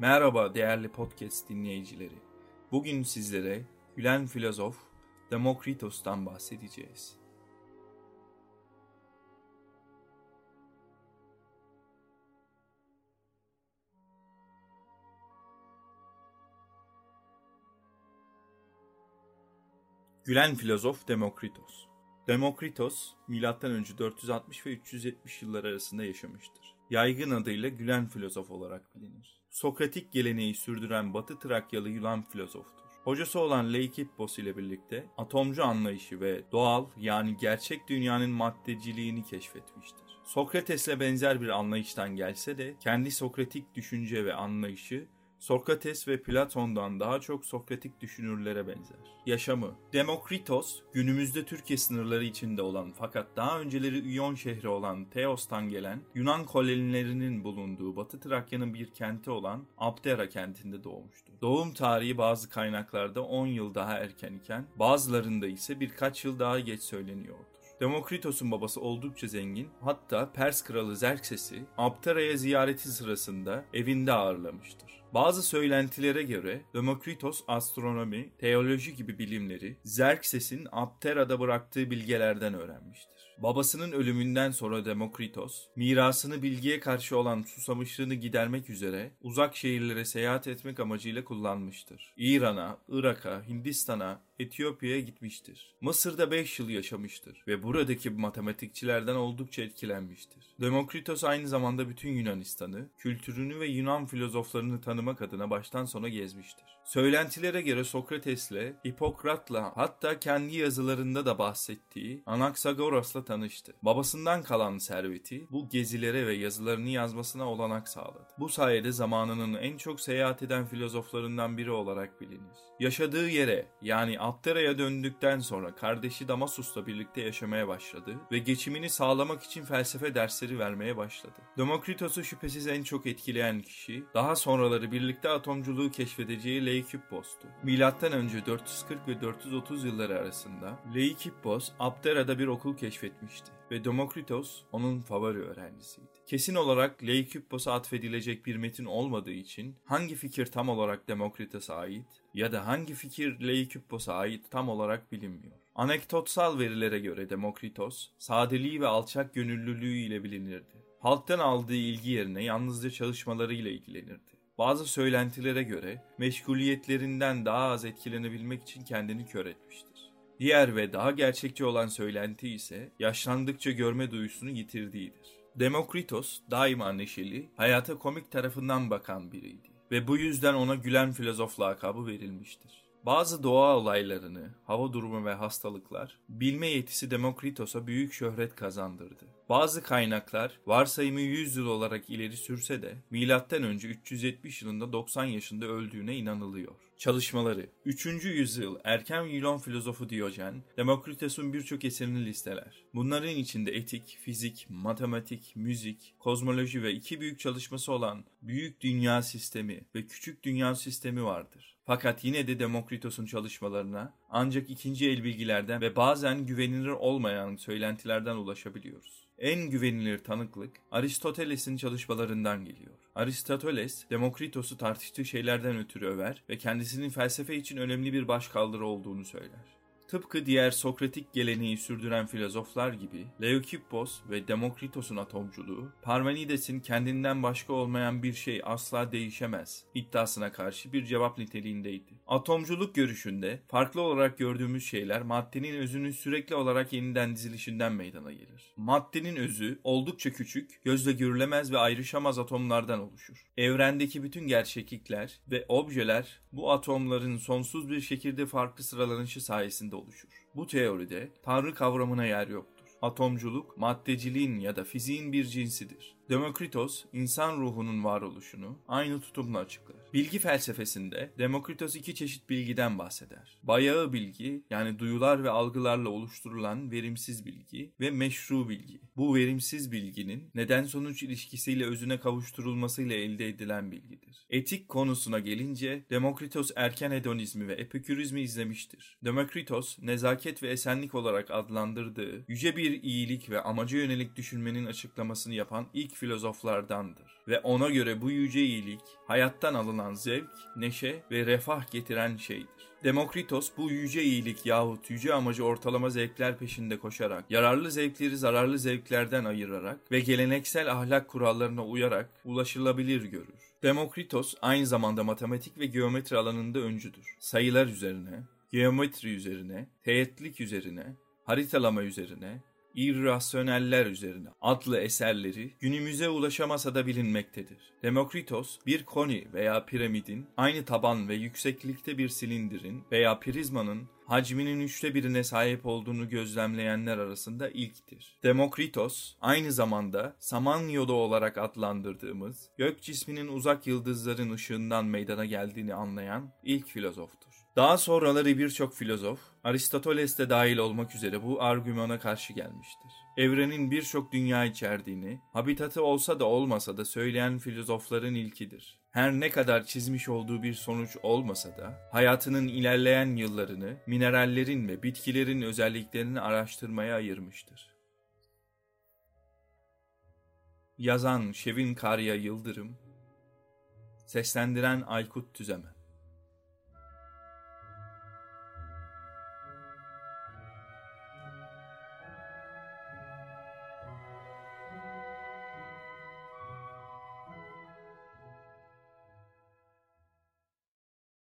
Merhaba değerli podcast dinleyicileri. Bugün sizlere Gülen filozof Demokritos'tan bahsedeceğiz. Gülen filozof Demokritos Demokritos, M.Ö. 460 ve 370 yıllar arasında yaşamıştır. Yaygın adıyla Gülen filozof olarak bilinir. Sokratik geleneği sürdüren Batı Trakyalı Yunan filozoftur. Hocası olan Leikippos ile birlikte atomcu anlayışı ve doğal yani gerçek dünyanın maddeciliğini keşfetmiştir. Sokrates'le benzer bir anlayıştan gelse de kendi sokratik düşünce ve anlayışı Sokrates ve Platon'dan daha çok Sokratik düşünürlere benzer. Yaşamı Demokritos, günümüzde Türkiye sınırları içinde olan fakat daha önceleri Iyon şehri olan Teos'tan gelen Yunan kolonilerinin bulunduğu Batı Trakya'nın bir kenti olan Abdera kentinde doğmuştu. Doğum tarihi bazı kaynaklarda 10 yıl daha erken iken bazılarında ise birkaç yıl daha geç söyleniyordu. Demokritos'un babası oldukça zengin, hatta Pers kralı Xerxes'i Aptera'ya ziyareti sırasında evinde ağırlamıştır. Bazı söylentilere göre Demokritos astronomi, teoloji gibi bilimleri Xerxes'in Aptera'da bıraktığı bilgelerden öğrenmiştir. Babasının ölümünden sonra Demokritos, mirasını bilgiye karşı olan susamışlığını gidermek üzere uzak şehirlere seyahat etmek amacıyla kullanmıştır. İran'a, Irak'a, Hindistan'a, Etiyopya'ya gitmiştir. Mısır'da 5 yıl yaşamıştır ve buradaki matematikçilerden oldukça etkilenmiştir. Demokritos aynı zamanda bütün Yunanistan'ı, kültürünü ve Yunan filozoflarını tanımak adına baştan sona gezmiştir. Söylentilere göre Sokrates'le, Hipokrat'la hatta kendi yazılarında da bahsettiği Anaxagoras'la tanıştı. Babasından kalan serveti bu gezilere ve yazılarını yazmasına olanak sağladı. Bu sayede zamanının en çok seyahat eden filozoflarından biri olarak bilinir. Yaşadığı yere yani Aptera'ya döndükten sonra kardeşi Damasus'la birlikte yaşamaya başladı ve geçimini sağlamak için felsefe dersleri vermeye başladı. Demokritos'u şüphesiz en çok etkileyen kişi, daha sonraları birlikte atomculuğu keşfedeceği Leikippos'tu. Milattan önce 440 ve 430 yılları arasında Leikippos Aptera'da bir okul keşfetmişti ve Demokritos onun favori öğrencisiydi. Kesin olarak Leikippos'a atfedilecek bir metin olmadığı için hangi fikir tam olarak Demokritos'a ait ya da hangi fikir Leikippos'a ait tam olarak bilinmiyor. Anekdotsal verilere göre Demokritos, sadeliği ve alçak gönüllülüğü ile bilinirdi. Halktan aldığı ilgi yerine yalnızca çalışmalarıyla ilgilenirdi. Bazı söylentilere göre meşguliyetlerinden daha az etkilenebilmek için kendini kör etmiştir. Diğer ve daha gerçekçi olan söylenti ise yaşlandıkça görme duyusunu yitirdiğidir. Demokritos daima neşeli, hayata komik tarafından bakan biriydi ve bu yüzden ona gülen filozof lakabı verilmiştir. Bazı doğa olaylarını, hava durumu ve hastalıklar bilme yetisi Demokritos'a büyük şöhret kazandırdı. Bazı kaynaklar varsayımı 100 yıl olarak ileri sürse de M.Ö. 370 yılında 90 yaşında öldüğüne inanılıyor. Çalışmaları 3. yüzyıl erken Yunan filozofu Diyojen, Demokritos'un birçok eserini listeler. Bunların içinde etik, fizik, matematik, müzik, kozmoloji ve iki büyük çalışması olan Büyük Dünya Sistemi ve Küçük Dünya Sistemi vardır. Fakat yine de Demokritos'un çalışmalarına ancak ikinci el bilgilerden ve bazen güvenilir olmayan söylentilerden ulaşabiliyoruz. En güvenilir tanıklık Aristoteles'in çalışmalarından geliyor. Aristoteles, Demokritos'u tartıştığı şeylerden ötürü över ve kendisinin felsefe için önemli bir başkaldırı olduğunu söyler. Tıpkı diğer Sokratik geleneği sürdüren filozoflar gibi Leukippos ve Demokritos'un atomculuğu, Parmenides'in kendinden başka olmayan bir şey asla değişemez iddiasına karşı bir cevap niteliğindeydi. Atomculuk görüşünde farklı olarak gördüğümüz şeyler maddenin özünün sürekli olarak yeniden dizilişinden meydana gelir. Maddenin özü oldukça küçük, gözle görülemez ve ayrışamaz atomlardan oluşur. Evrendeki bütün gerçeklikler ve objeler bu atomların sonsuz bir şekilde farklı sıralanışı sayesinde oluşur. Bu teoride tanrı kavramına yer yoktur. Atomculuk, maddeciliğin ya da fiziğin bir cinsidir. Demokritos, insan ruhunun varoluşunu aynı tutumla açıklar. Bilgi felsefesinde Demokritos iki çeşit bilgiden bahseder. Bayağı bilgi yani duyular ve algılarla oluşturulan verimsiz bilgi ve meşru bilgi. Bu verimsiz bilginin neden sonuç ilişkisiyle özüne kavuşturulmasıyla elde edilen bilgidir. Etik konusuna gelince Demokritos erken hedonizmi ve epikürizmi izlemiştir. Demokritos nezaket ve esenlik olarak adlandırdığı yüce bir iyilik ve amaca yönelik düşünmenin açıklamasını yapan ilk filozoflardandır ve ona göre bu yüce iyilik hayattan alınan zevk, neşe ve refah getiren şeydir. Demokritos bu yüce iyilik yahut yüce amacı ortalama zevkler peşinde koşarak, yararlı zevkleri zararlı zevklerden ayırarak ve geleneksel ahlak kurallarına uyarak ulaşılabilir görür. Demokritos aynı zamanda matematik ve geometri alanında öncüdür. Sayılar üzerine, geometri üzerine, teğetlik üzerine, haritalama üzerine, irrasyoneller üzerine adlı eserleri günümüze ulaşamasa da bilinmektedir. Demokritos bir koni veya piramidin aynı taban ve yükseklikte bir silindirin veya prizmanın hacminin üçte birine sahip olduğunu gözlemleyenler arasında ilktir. Demokritos aynı zamanda Samanyolu olarak adlandırdığımız gök cisminin uzak yıldızların ışığından meydana geldiğini anlayan ilk filozoftur. Daha sonraları birçok filozof, Aristoteles de dahil olmak üzere bu argümana karşı gelmiştir. Evrenin birçok dünya içerdiğini, habitatı olsa da olmasa da söyleyen filozofların ilkidir. Her ne kadar çizmiş olduğu bir sonuç olmasa da, hayatının ilerleyen yıllarını minerallerin ve bitkilerin özelliklerini araştırmaya ayırmıştır. Yazan Şevin Karya Yıldırım, seslendiren Aykut Tüzemen